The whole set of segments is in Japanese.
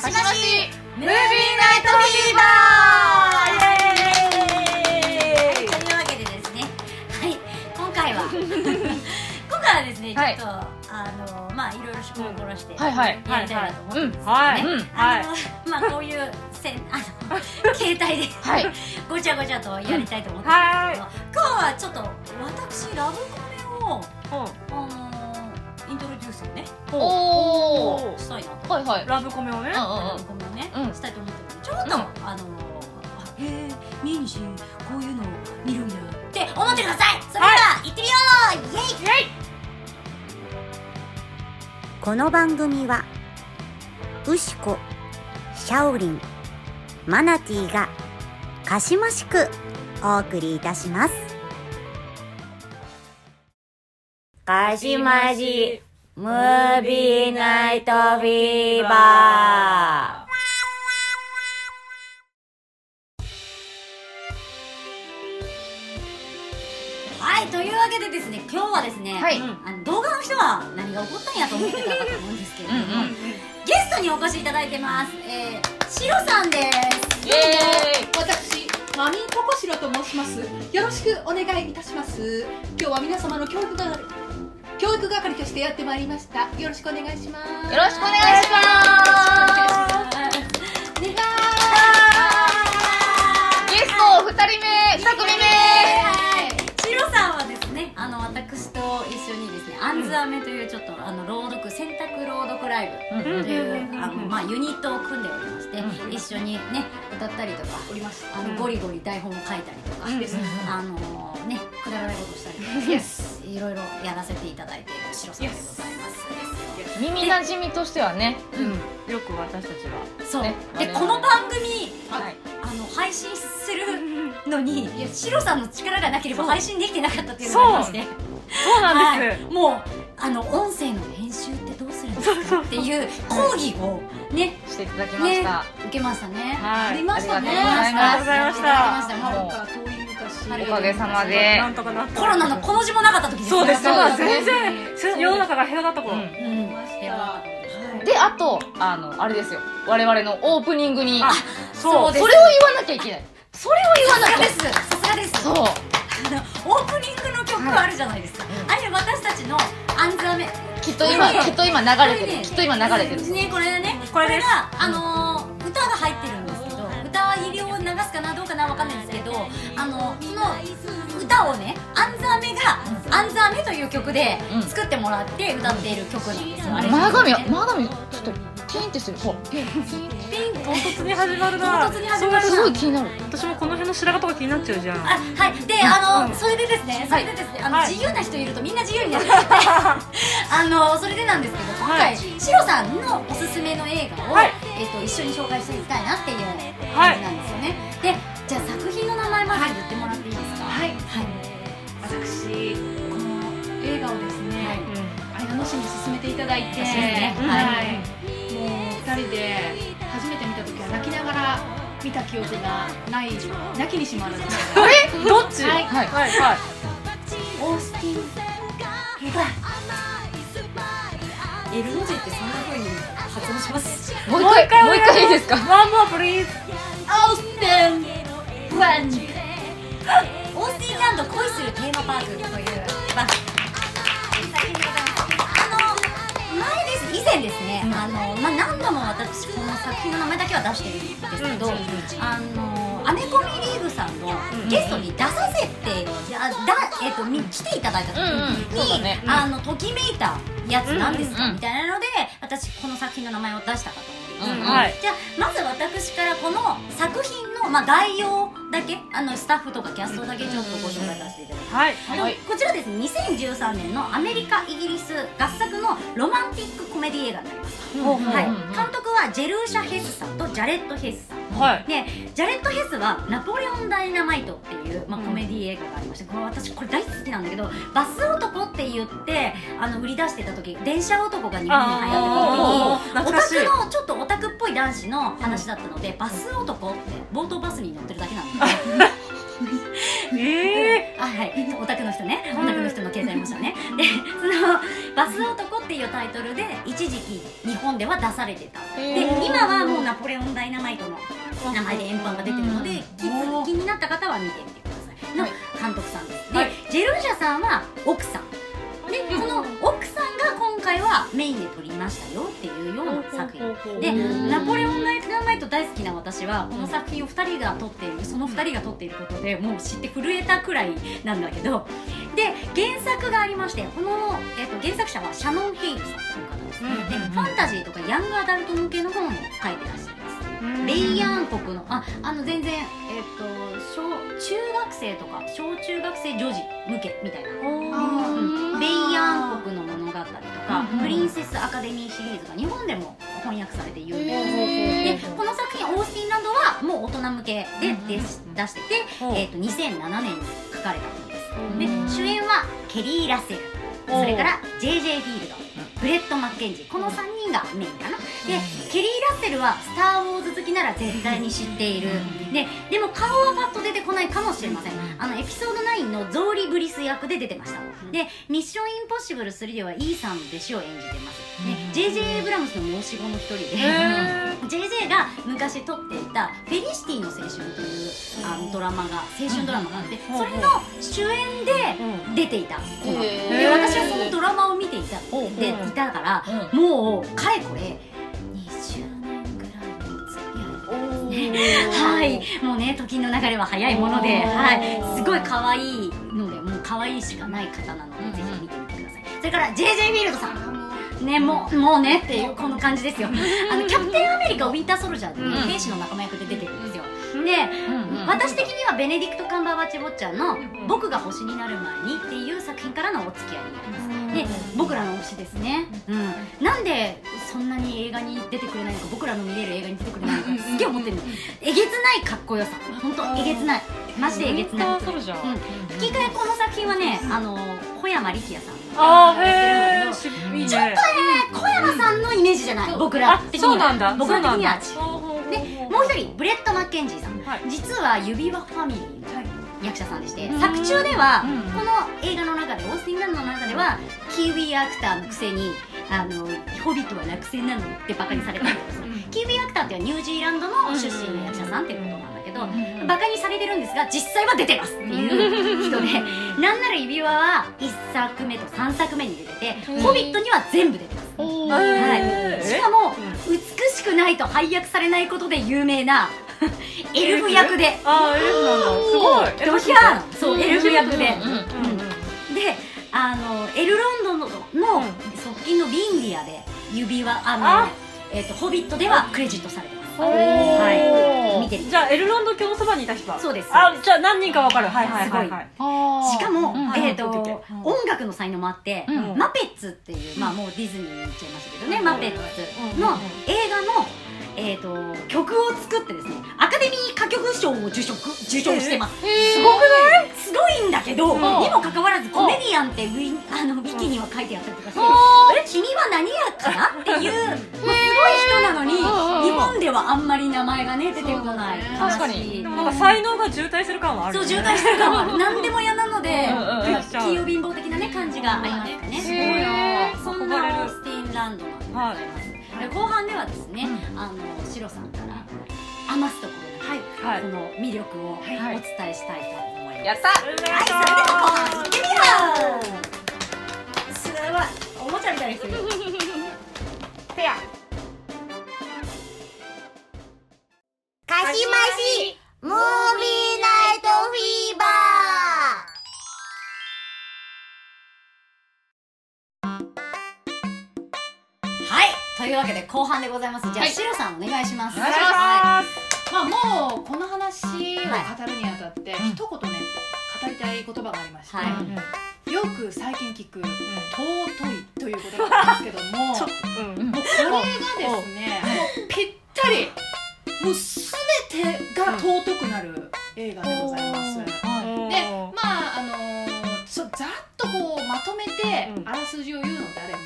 かしましムービーナイトフィーバーイエーイというわけでですねはい今回は 今回はですねちょはいっと、あのまあいろいろ趣向を凝らしてやはいはいりたいなと思ってるんですけどね、はい。うん。あの、まあこういうせんあの 携帯ではい。ごちゃごちゃとやりたいと思ってるんですけど、は今日はちょっと私ラブコメをほあのイントロデュースをねうおほしたいな。とはいはい。ラブコメをね。うんうんラブコメをね、うん。したいと思ってちょっと、うん。あのあへえ三重西こういうの見るんだって。思ってください。それでは行ってみよう、イエイ。イエイ。この番組はウシコシャオリンマナティーがかしましくお送りいたします。かしましムービーナイトフィーバー。はいというわけでですね今日はですね、はい。あの動画の人は何が起こったんやと思ってたかと思うんですけれども、うんうんゲストにお越しいただいてます。えー、シロさんです。イエ私マミーココシロと申します。よろしくお願いいたします。今日は皆様の教育係教育係としてやってまいりました。よろしくお願いします。よろしくお願いします。ねゲスト二人目。二組目。シロさんはですねあの私と一緒にですね「アンズアメ」というちょっとあの朗読選択朗読ライブ。というあの、まあ、ユニットを組んでおりまして、うん。一緒にね歌ったりとかおります。あのゴリゴリ台本を書いたりとか、あのねくだらないことしたりとか、いろいろやらせていただいているシロさんでございます。耳なじみとしてはねうん。よく私たちがそう、ねでこの番組はい。あの配信するのにシロさんの力がなければ配信できてなかったっていうのがありまして。そう。なんです、はい、もうあの音声の編集ってどうするんですかっていう講義をねしていただきましねた受けましたね。はい。ありましたね。ありがとうございましたおかげさまで。なんとかなった。コロナのこの字もなかった時ですそうですそうです。全然世の中が平和だった頃、うん。であとあのあれですよ。我々のオープニングに。あそう。そうです。それを言わなきゃいけない。それを言わなきゃ。さすがです。さすがです。そう。あのオープニングの曲あるじゃないですか。あれ私たちのアンズアメ。きっと今きっと今流れてる。きっと今流れてる。ねこれねこれがあのー歌が入ってる歌入りを流すかなどうかなわかんないんですけどあのその歌をねアンザーメが「アンザーメ」という曲でうん。作ってもらって歌っている曲なんですよ、あれ前髪ね前髪ちょっとピンってしてる。ほらピン唐突に始まるな唐突に始まるなすごい気になる。私もこの辺の白髪とか気になっちゃうじゃん。あはい。であの、それでですねそれでですね、あのはい。自由な人いるとみんな自由になる。あのそれでなんですけど今回、はい。シロさんのおすすめの映画を、はい。えっと一緒に紹介していきたいなっていう感じなんですよね、でじゃあ作品の名前まず言ってもらっていいですか？はい。はい。私この映画をですね、はい。綾野市に進めていただいて、ね。はい。はいもう二人で初めて見た時は泣きながら見た記憶がない泣きにしまらずあれ？どっち？はい。はい。はい。はい。オースティンエルの字ってそんな風に発音します？もう一回もう一回いいですか？ One more please オースティンフランジオースティンランド恋するテーマパークという、まあ、前です。以前ですね、あのまあ、何度も私この作品の名前だけは出してるんですけど、あのアメコミリーグさんのゲストに出させて、あだえっとみ来ていただいた時うんうん。に、そうだね。あのときめいたやつなんですか、うんうんみたいなので私この作品の名前を出したかと。思うんですけど、うん。はい。じゃあまず私からこの作品の、まあ、概要だけあのスタッフとかキャストだけちょっとご紹介させていただきます。はいはい。こちらです。ね2013年のアメリカイギリス合作のロマンティックコメディ映画になります、はい、監督はジェルーシャ・ヘスさんとジャレット・ヘスさん。はい。でジャレット・ヘスは「ナポレオン・ダイナマイト」っていう、まあ、うんコメディ映画がありましてこれ私これ大好きなんだけどバス男って言ってあの売り出してた時電車男が日本に流行ってた時にオタクのちょっとオタクっぽい男子の話だったのでバス男って冒頭バスに乗ってるだけなんですよ。えはい。オタクの人ね。オタクの人の携帯もしたね。でそのバス男っっていうタイトルで一時期日本では出されてた。へでー今はもうナポレオンダイナマイトの名前で円盤が出てるので、気気になった方は見てみてください。のはい。監督さんです、で、はい。ジェルージャさんは奥さん。でその奥回はメインで撮りましたよっていうような作品。でナポレオンダイナマイト大好きな私はこの作品を2人が撮っているその2人が撮っていることでもう知って震えたくらいなんだけど。で原作がありましてこの、えっと原作者はシャノン・ヘイルさんという方ですね、うん。でファンタジーとかヤングアダルト向けの本を書いてらっしゃいますレイヤン国のああの全然えっ、と小中学生とか小中学生女児向けみたいな。うん。ベイヤン国の物語とか、うんプリンセスアカデミーシリーズが日本でも翻訳されて有名。です、でこの作品オースティンランドはもう大人向けで出し出してて、えー、と2007年に書かれたものです。で主演はケリー・ラッセル。それから JJ フィールドブレット・マッケンジー。この3人がメインかな。でケリー・ラッセルは「スター・ウォーズ」好きなら絶対に知っている。ででも顔はパッと出てこないかもしれません。あのエピソード9のゾーリ・ブリス役で出てました。で「ミッション・インポッシブル3」ではイーサンの弟子を演じてます。で JJ エイブラムスの申し子の一人で。JJ が昔撮っていた「フェリシティの青春」というあのドラマが青春ドラマがあってそれの主演で出ていた。子なで私はそのドラマを見ていた。でいたからもうかれこれ20年ぐらいの付き合いですね。はい。もうね時の流れは早いもので、はい、すごい可愛いのでもう可愛いしかない方なので、ぜひ見てみてください。それから JJ フィールドさんねもうもうねっていうこの感じですよ。あのキャプテンアメリカウィンターソルジャーでね、うん。兵士の仲間役で出てるんですよ。で、私的にはベネディクト・カンバーバッチ・坊ちゃんの「僕が星になる前に」っていう作品からのお付き合いになりますで僕らの推しですね、うん、なんでそんなに映画に出てくれないのか僕らの見れる映画に出てくれないのかすげえ思ってるの。えげつないかっこよさ。本当えげつない。マジでえげつない。うん。吹き替えこの作品はねあの小山力也さんあーやへえちょっとね小山さんのイメージじゃない。僕らあ的にはそうなんだ。僕ら的にはそうなんだ。でもう一人ブレット・マッケンジーさん、はい。実は指輪ファミリーの役者さんでして、作中では、うん。この映画の中でオースティンランドの中ではキーウィアクターのくせにあのホビットは落選なのってバカにされてるんですねキーウィアクターっていうのはニュージーランドの出身の役者さんっていうことなんだけど、バカにされてるんですが実際は出てますっていう人で、なんなら指輪は1作目と3作目に出てて、ホビットには全部出てます、はい、しかも、美しくないと配役されないことで有名な エルフ役で。あーエルフなんだ。すごい。ドヒャーそうエルフ役で、うんうんであのエルロンドンのの側近のリンディアで指輪あのあ。えっ、とホビットではクレジットされてはい。見て。じゃあエルロンド教のそばにいた人だそうです。あじゃあ何人かわかる。はいはいはいはい。しかも、うんえーと音楽の才能もあって、うん。マペッツっていう、まあ、もうディズニーに行っちゃいましたけどね、マペッツのうん。映画の、えー、と曲を作ってですねアカデミー歌曲賞を受賞受賞してます、すごくない？すごいんだけど、ん。にもかかわらずコメディアンってウィあのウィキには書いてあったりとかして「君は何やかな?」っていうもうすごい人なのにうん日本ではあんまり名前がね出てこないそうだね確かに。なんか才能が渋滞する感はある。そう渋滞してる感はある。何でも嫌なので器用貧乏的なね感じがありますかね。すごいなそん憧れるなオースティンランドなんでございで後半ではですね、あのシロさんから余すところなく、はい。この魅力をお伝はい。えしたいと思います、やった！はい、それでは行ってみよう。すごいおもちゃみたいですよペア。かしましムービーナイトフィーいというわけで後半でございます。じゃあ、はいシロさんお願いします。お願いします。まあもうこの話を語るにあたって、うん。一言ね語りたい言葉がありまして、はい。よく最近聞く「尊い」という言葉があるんですけども ちょっもうこれがですねもうぴったりもう全てが尊くなる映画でございます。でおーまああのーそざっとこうまとめてうんあらすじを言うのであれば、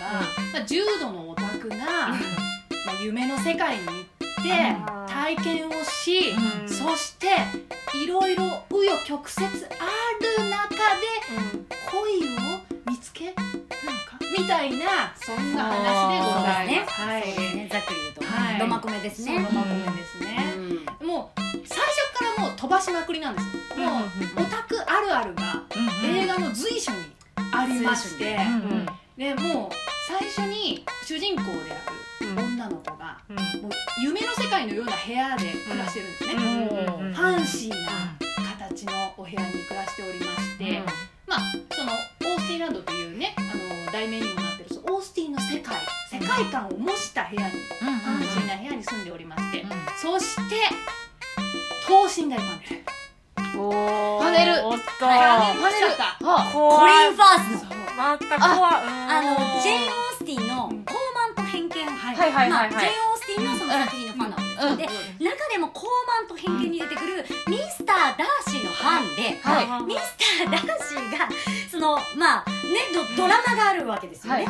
まあ、重度のオタクが、まあ、夢の世界に行ってうん体験をし、うん。そしていろいろ紆余曲折ある中で恋を見つけるのか？みみたいなそんな話でございます。はい。ね。ざっくり言うと。はい。ロマコメですね。そうロマコメですね。うん。もう最初からもう飛ばしまくりなんです。よ。もうオタクあるあるが映画の随所にありまして、うんでもう最初に主人公である女の子がうん。もう夢の世界のような部屋で暮らしてるんですね。うんうんファンシーな形のお部屋に暮らしておりまして、まあそのオースティンランドというねあの題名にもなってるそのオースティンの世界世界観を模した部屋にファンシーな部屋に住んでおりまして、そして等身大パネルおー。パネル。おっと。パネル。しちゃったはコリン・ファースの。また怖い。あのジェーン・オースティンの「高慢と偏見」はい。はいはいまあ、はい。はいジェーン・オースティンのその作品のファンなわけですで中でも高慢と偏見に出てくるミスター・ダーシーのファンで、はい。ミスター・ダーシーがそのまあねドドラマがあるわけですよね、で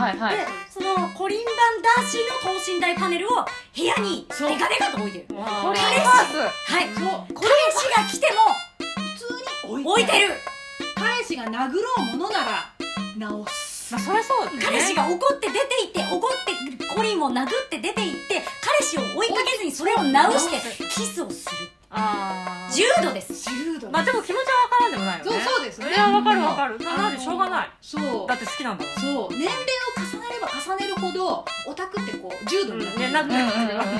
そのコリン・バン・ダーシーの等身大パネルを部屋にデそう。カデカと置いてる。彼氏。はい。そう。彼氏が来ても普通に置いてる。彼氏が殴ろうものなら直す。まあそりゃそうだね。彼氏が怒って出て行って怒ってコリンを殴って出て行って彼氏を追いかけずにそれを直してキスをするあー。重度です。重度。まあでも気持ちは分からんでもないよね。そうそうですね。いや分かる分かる。なあのしょうがない。そう。だって好きなんだもん。そう。年齢を重ねれば重ねるほどオタクってこう重度にな。ってねなってる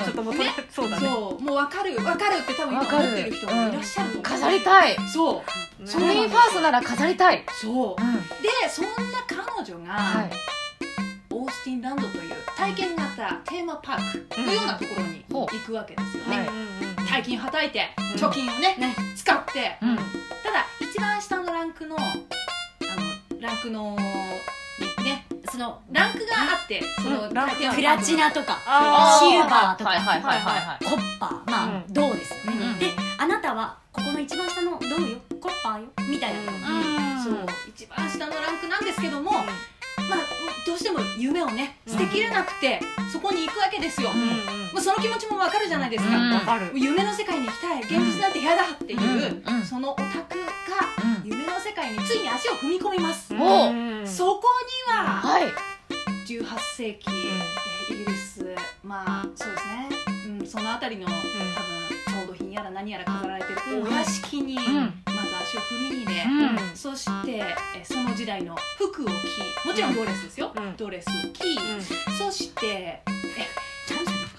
ちょっともうそうだね。そう。もう分かる。分かるって多分今思ってる人もいらっしゃると思う飾りたい。そう。コリンファースなら飾りたい。そううん。でそんな彼女が、はい。オースティンランドという体験型テーマパークのようなところに行くわけですよね、はい大金はたいてうん。貯金をね、ね。使って。うん。ただ一番下のランクのあのランクのねそのランクがあってそのプラチナとかシルバーとか。はいはいはいはいはい。コッパー。まあ、うん。銅ですよね、うん。であなたはここの一番下の銅よ。コッパーよ。みたいな、うん。そう。一番下のランクなんですけども、まあどうしても夢をね捨てきれなくて、そこに行くわけですよ、うんうん。まあ、その気持ちもわかるじゃないですか、うん。分かる。夢の世界に行きたい。現実なんて嫌だっていう、うんうんそのオタクが夢の世界についに足を踏み込みます、おう。んそこにははい。18世紀、えーイギリスまあそうですね、うん、その辺りの、多分調度品やら何やら飾られてるお屋敷に、足を踏み入れ、うん。そしてえその時代の服を着もちろんドレスですよ、うん。ドレスを着、そしてえ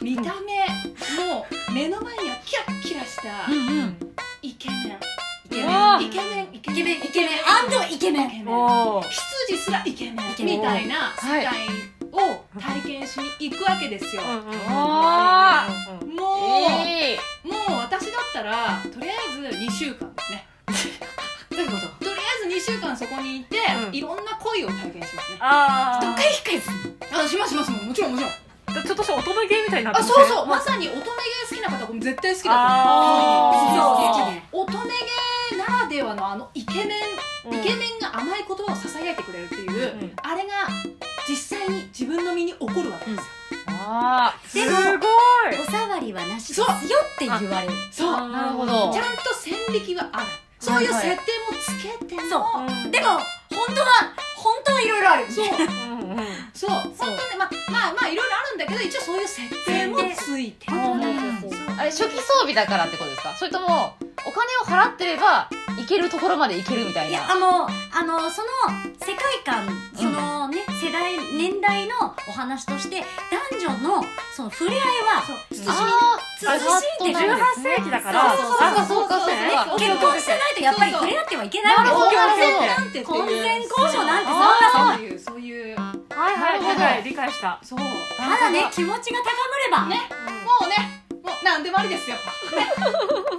見た目も目の前にはキラッキラしたイケメン、イケメンイケメンイケメンイケメン。イケメン。イケメン。羊すらイケメンイケメン。みたいな世界を体験しに行くわけですよ、もう、もう私だったらとりあえず2週間ですねととりあえず2週間そこにいて、うん。いろんな恋を体験しますね。あどっか引っかえすんのあしますします。もちろんもちろん。あちょっとした乙女芸みたいになってあそうそう。まさに乙女芸好きな方も絶対好きだとあー。思う乙女芸ならではのあのイケメン、うん。イケメンが甘い言葉をささやいてくれるっていう、うんあれが実際に自分の身に起こるわけですよ、あすでもごい。お触りはなしですよって言われる。そう。あなるほど。ちゃんと線引きはあるそういう設定もつけての、そう。うん。でも本当は本当はいろいろあるそう。うんうんそう。本当ねまあまあまあいろいろあるんだけど一応そういう設定もついてる。本当だ。ーあれ初期装備だからってことですか？それともお金を払ってれば行けるところまで行けるみたいな？いやあのあのその世界観そのね、世代年代のお話として男女のその触れ合いは慎みあ慎んでる18世紀だからそうそうそうそうそうねそう結婚してないとやっぱり触れ合ってはいけない。わけなるほどなるほど。なんてっていう婚前交渉なんてそんあなそうい。うそういうはいはいはい理解した。そう。ただね気持ちが高まれば。ね。もうね何でもありですよ、ね、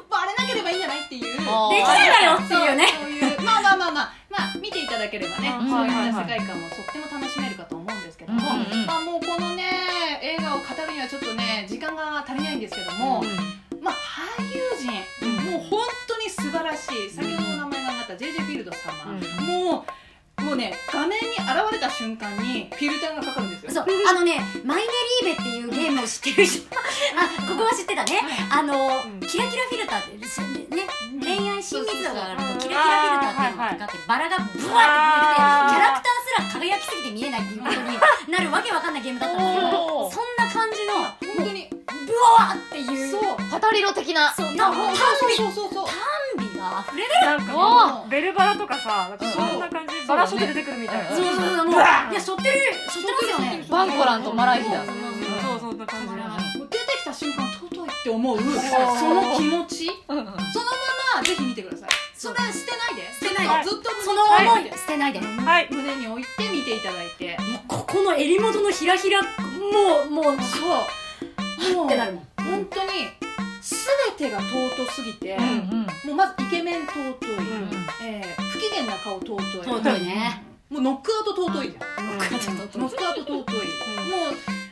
バレなければいいんじゃないっていう。できないわよっていうね。そういう。まあまあまあまあ。まあ見ていただければね、うん。そういう世界観もとっても楽しめるかと思うんですけども、まあもうこのね映画を語るにはちょっとね時間が足りないんですけども、まあ俳優陣、もう本当に素晴らしい。先ほど名前が挙がった JJ フィールド様、もうもうね画面に現れた瞬間にフィルターがかかるんですよ。そうあのねマイネリーベっていうゲームを知ってる人。あここは知ってたね。あのうん。キラキラフィルターってですね。恋愛親密度が上がるとキラキラフィルターっていうのがかかってバラがブワーって出てきてキャラクターすら輝きすぎて見えないっていうことになるわけわかんないゲームだったんですけどそんな感じの本当に。ブワーっていう。そう。パタリロ的な。そうなそう短そうそうそう。美が溢れる。なんかベルバラとかさなんかそんな感じバラショット出てくるみたいな。うんそうそう。そうもういや背負ってる背負ってますよね。バンコランとマライヒだ。そうそんな感じもう出てきた瞬間尊い。って思うその気持ち？そのままぜひ見てください。それ捨てないで。捨てないで。ずっとその思い捨てないで。はい。胸に置いて見ていただいて。もうここの襟元のひらひらもうもうそう。もうってなるもん。本当に全てが尊すぎて、うんうん。もうまずイケメン尊い、んえー不機嫌な顔尊い。尊いね。もうノックアウト尊いじゃん。ノックアウト尊い、もう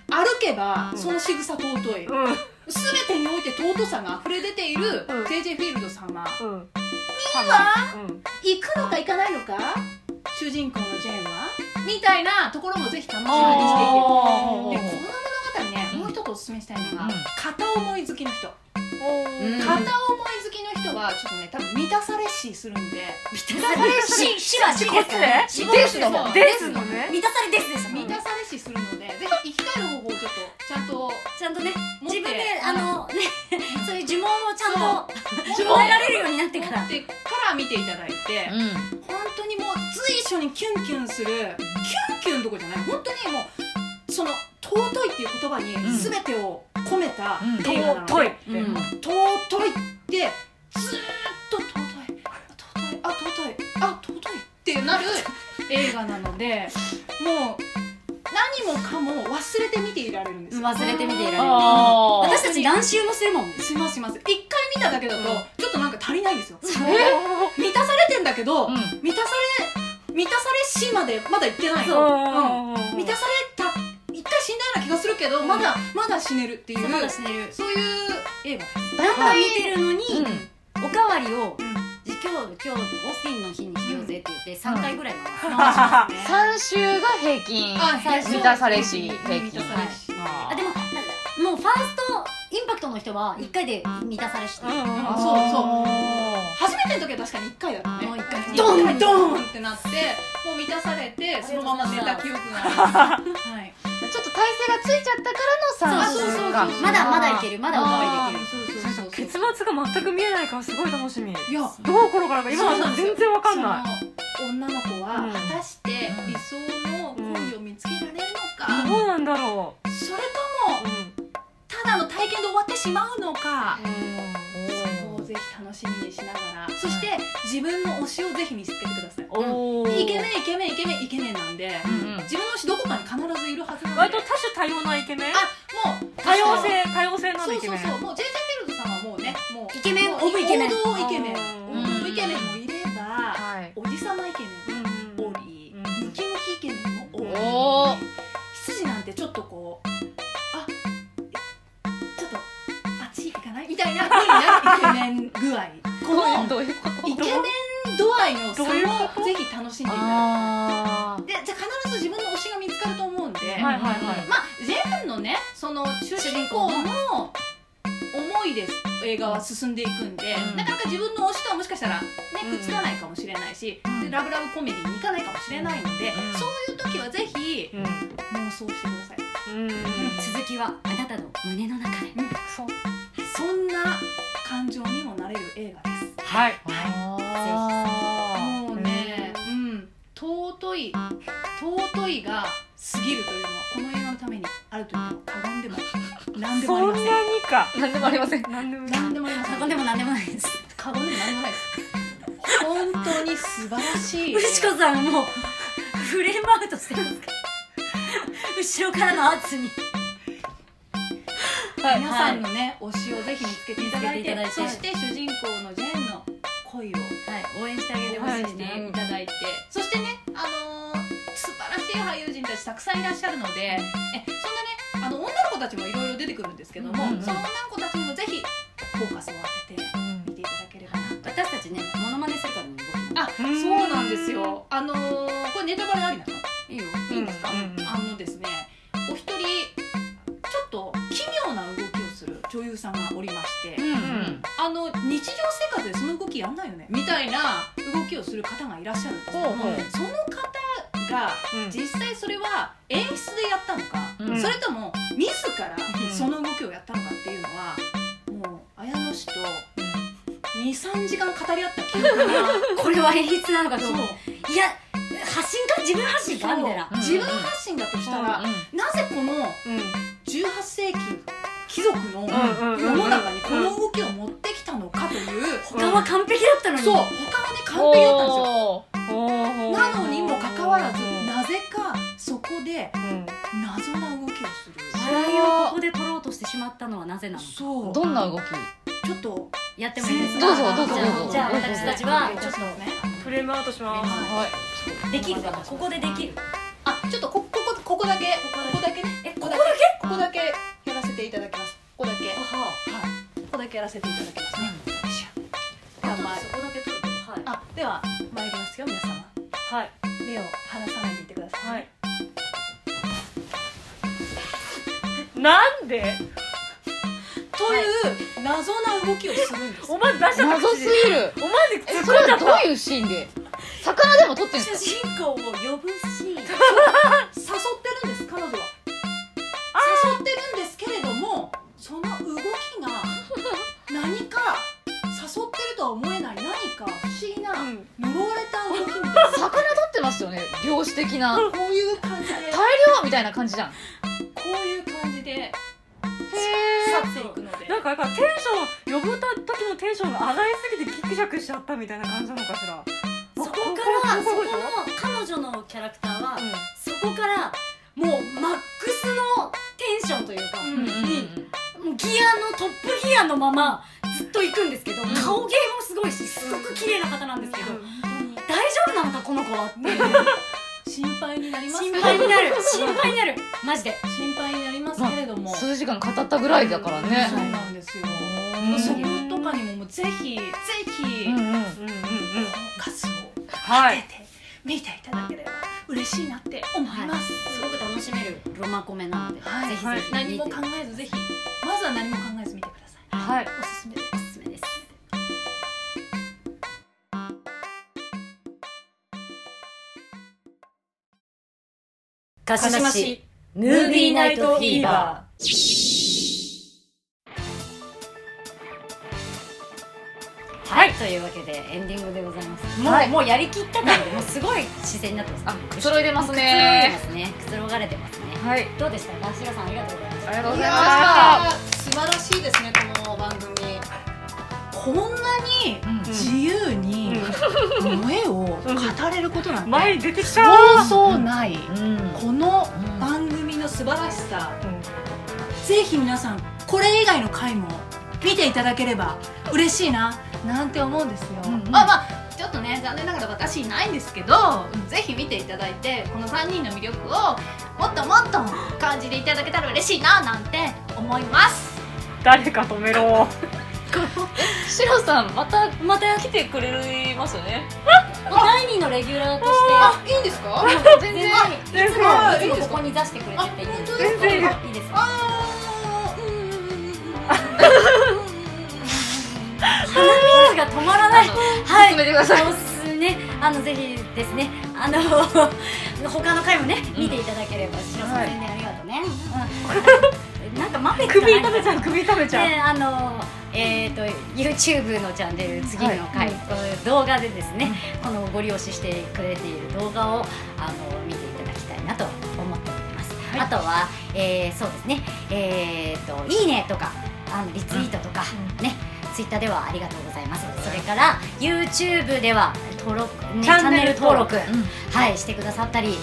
歩けばうん。その仕草尊い、うん。うん全てにおいて尊さが溢れ出ているうん。JJ フィールド様、うん。はうん。行くのか行かないのか？主人公のジェーンは？みたいなところもぜひ楽しみにしていて。でこの物語ねもう一つおすすめしたいのが、うん。片思い好きの人、うん片思い好きの人はちょっとね多分満たされしするんで。満たされししはしですからねしですの。方ですのね。満たされですでしたもん満たされしするのでぜひ生き返る方法をちょっとちゃんとちゃんとね自分であのね そういう呪文をちゃんとそう。唱えられるようになってから。持ってから見ていただいて、うん。本当にもう随所にキュンキュンするキュンキュンどころじゃない。本当にもうその尊いっていう言葉にうん。全てを込めたうん。映画うん。尊いって。ずーっと尊い。尊い。あ尊い。あ尊いってなる映画なのでもう何もかも忘れて見ていられるんですよ。忘れてみていられる。私たち何周もするもんね。しますします。一回見ただけだとちょっとなんか足りないんですよ。え？満たされてんだけど、うん。満たされ満たされしまでまだ行ってないそう。うん。満たされ死んだような気がするけど、まだまだ死ねるっていう。そうまだ死ねる。そういう映画。です何回見てるのにうん。おかわりをうん。今日今日オースティンの日にしようぜって言って3回ぐらい回す三週が平均。満たされし平満均たされし。ああでももうファーストインパクトの人は1回で満たされし。てうんうん。そうそう。初めての時は確かに1回だったね。もう一回。ドンドン。ってなってもう満たされてそのまま寝た記憶がありますはいちょっと体勢がついちゃったからの三そうそうそうまだまだいけるまだおかわりできる。そうそうそうそう。結末が全く見えないからすごい楽しみ。いや。どう転がるか今の全然わかんない。その女の子はうん。果たして理想の恋を見つけられるのか、どうなんだろそれうともただの体験で終わってしまうのか、うんぜひ楽しみにしながら。そして自分の推しをぜひ見つけてください、おー。イケメンイケメンイケメンイケメンなんで、うんうん。自分の推しどこかに必ずいるはずなんで。割と多種多様なイケメン。あもう多様性多様性のあそうるイケメン。そうそうもう JJ フィールドさんはもうねもうイケメンオブイケメン。王道ン度合いの差どういう？こもぜひ楽しんでいただあー。いじゃあ必ず自分の推しが見つかると思うんで、はいはいはい。まあジェーンのねその主人公の思いです。映画は進んでいくんで、うん。なかなか自分の推しとはもしかしたらねうん。くっつかないかもしれないし、うん。でラブラブコメディに行かないかもしれないので、うん。そういう時はぜひうん。妄想してください。うん。続きはあなたの胸の中で。そう。そんな感情にもなれる映画です。はい。あもうね、うん、尊い尊いが過ぎるというのはこの映画のためにあると言っても過言でも何でもありません。そんなにか。ーなんでもありません。なんでも何でもありません。過言でも何でもないです過言でも何でもないです。本当に素晴らしい。牛子さんもうフレームアウトしてますから後ろからの圧に。はい皆さんのね、推しをぜひ見つけていただいて見つけていただいて。そして主人公のジェーンの恋をはい。応援してあげてほしいね。いただいて、そしてね、あのー素晴らしい俳優陣たちたくさんいらっしゃるのでえそんなねあの女の子たちもいろいろ出てくるんですけども、うんうん。その女の子たちにもぜひフォーカスを当てて見ていただければなと。私たちねモノマネするからね僕あうん。そうなんですよ。あのーこれネタバレありなみたいな動きをする方がいらっしゃるんですけどその方がうん。実際それは演出でやったのか、うん。それとも自らうん。その動きをやったのかっていうのはもう綾野氏と23時間語り合った記憶が これは演出なのかと思う。いや発信か？自分発信か？みたいな。う。ん自分発信だとしたら、なぜこのうん。18世紀貴族の世の中にこの動きを持ってきたのかという、他は完璧だったのに。そう他はね完璧だったんですよ。なのにもかかわらずうん。なぜかそこでうん。謎な動きをする。笑いをここで取ろうとしてしまったのはなぜなのか。そう。どんな動き？ちょっとやってもいいですか？どうぞどうぞじゃあどうぞ。じゃあどうぞ私たちはちょっとねフレームアウトします。はい。できるかな？ここで。できる。あちょっとこここここだけ。ここだけね。えここだけ。ここだけていただきます。ここだけ。はい。ここだけやらせていただきますね。よいしょ。ではまそこだけ取るはい。あでは参りますよ皆様。はい。目を離さないでいてくださいはい。なんで？という謎な動きをするんです。お前出した謎すぎる。お前でえそれはどういうシーンで？魚でも撮ってるんです主人公を呼ぶシーン。誘ってるんです彼女は魚撮ってますよね漁師的な。こういう感じで。大量みたいな感じじゃん。こういう感じで。へ去っていくので。なんかだからテンション呼ぶた時のテンションが上がりすぎてギクシャクしちゃったみたいな感じなのかしら。そこからそこの彼女のキャラクターはうんそこからもうマックスのテンションというか、うんうんうんうんもうギアのトップギアのままずっと行くんですけど、ん顔芸もすごいしすごく綺麗な方なんですけど、大丈夫なのかこの子はっていう。心配になりますけ心ど配になる。心配になる。マジで。心配になりますけれども、数時間語ったぐらいだからね。そうなんですよ、うん。そことかにももうぜひぜひ、うんうん。うんうんうん。ガスをはい当てて見ていただければ嬉しいなって思います、すごく楽しめる。ロマコメなので、はい。ぜひぜはい。ひ何も考えずぜひ。まずは何も考えず見てください。はい。おすすめですおすすめです鹿鹿島市ムービーナイトフィーバー。はい、というわけでエンディングでございます。もう,、はい。もうやりきったもうすごい姿勢になってます。あくつろいでますね。くつろいでますね。くつろがれてますね。はい。どうでした？さんありがとうございました。ありがとうございやまー素晴らしいですねこんなにうん。自由に萌えを語れることなんて出てきた。そうそうない。このうん。番組の素晴らしさ。うん。ぜひ皆さんこれ以外の回も見ていただければ嬉しいななんて思うんですよ、うんうん。あまあちょっとね残念ながら私いないんですけどぜひ見ていただいてこの3人の魅力をもっともっと感じていただけたら嬉しいななんて思います。誰か止めろ シロさんまたまた来てくれますよね。もう第二のレギュラーとして。あいいんですか？全然い全然つもここに出してくれてていいです。あ本当ですか全然いいです鼻水が止まらない。はい。進めてください。おすすめね。あのぜひですね。あの 他の回もね見ていただければ白さんはい宣伝ありがとうね、うん、なんかマペット首食べちゃう首食べちゃう。ねあのえー、と YouTube のチャンネル次の回、はい。動画でですね、このご利用ししてくれている動画をあの見ていただきたいなと思っております、あとは、えーそうですね。えー、といいねとかあのリツイートとか、ねツイッターではありがとうございます。それから YouTube では登録、ね、チチャンネルャンネル登録、うん。はいしてくださったり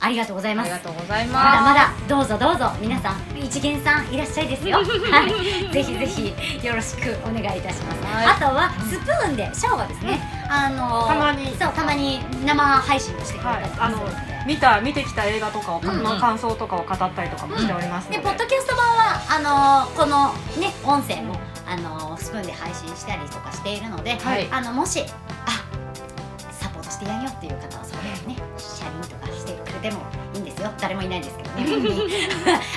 ありがとうございます。ありがとうございまだままだどうぞどうぞ皆さん一元さんいらっしゃいですよ。はい。ぜひぜひよろしくお願いいたします、はい。あとはスプーンでシャオがですね、あのたまに。そうたまに生配信をしてくれたりするので、見た見てきた映画とかを、うんうん。の感想とかを語ったりとかもしておりますので、でポッドキャスト版はあのこのね音声もあのスプーンで配信したりとかしているので、はい。あのもしあサポートしてやんよっていう方してくれてもいいんですよ。誰もいないんですけどね。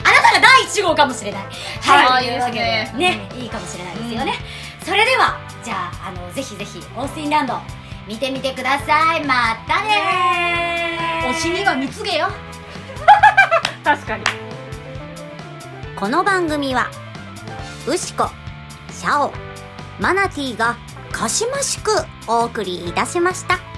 あなたが第一号かもしれない。はい。とうわけいいですね。いいかもしれないですよね、それではじゃああのぜひぜひオースティンランド見てみてください。またね。ー。推しには貢げよ。確かに。この番組はウシコシャオマナティーがかしましくお送りいたしました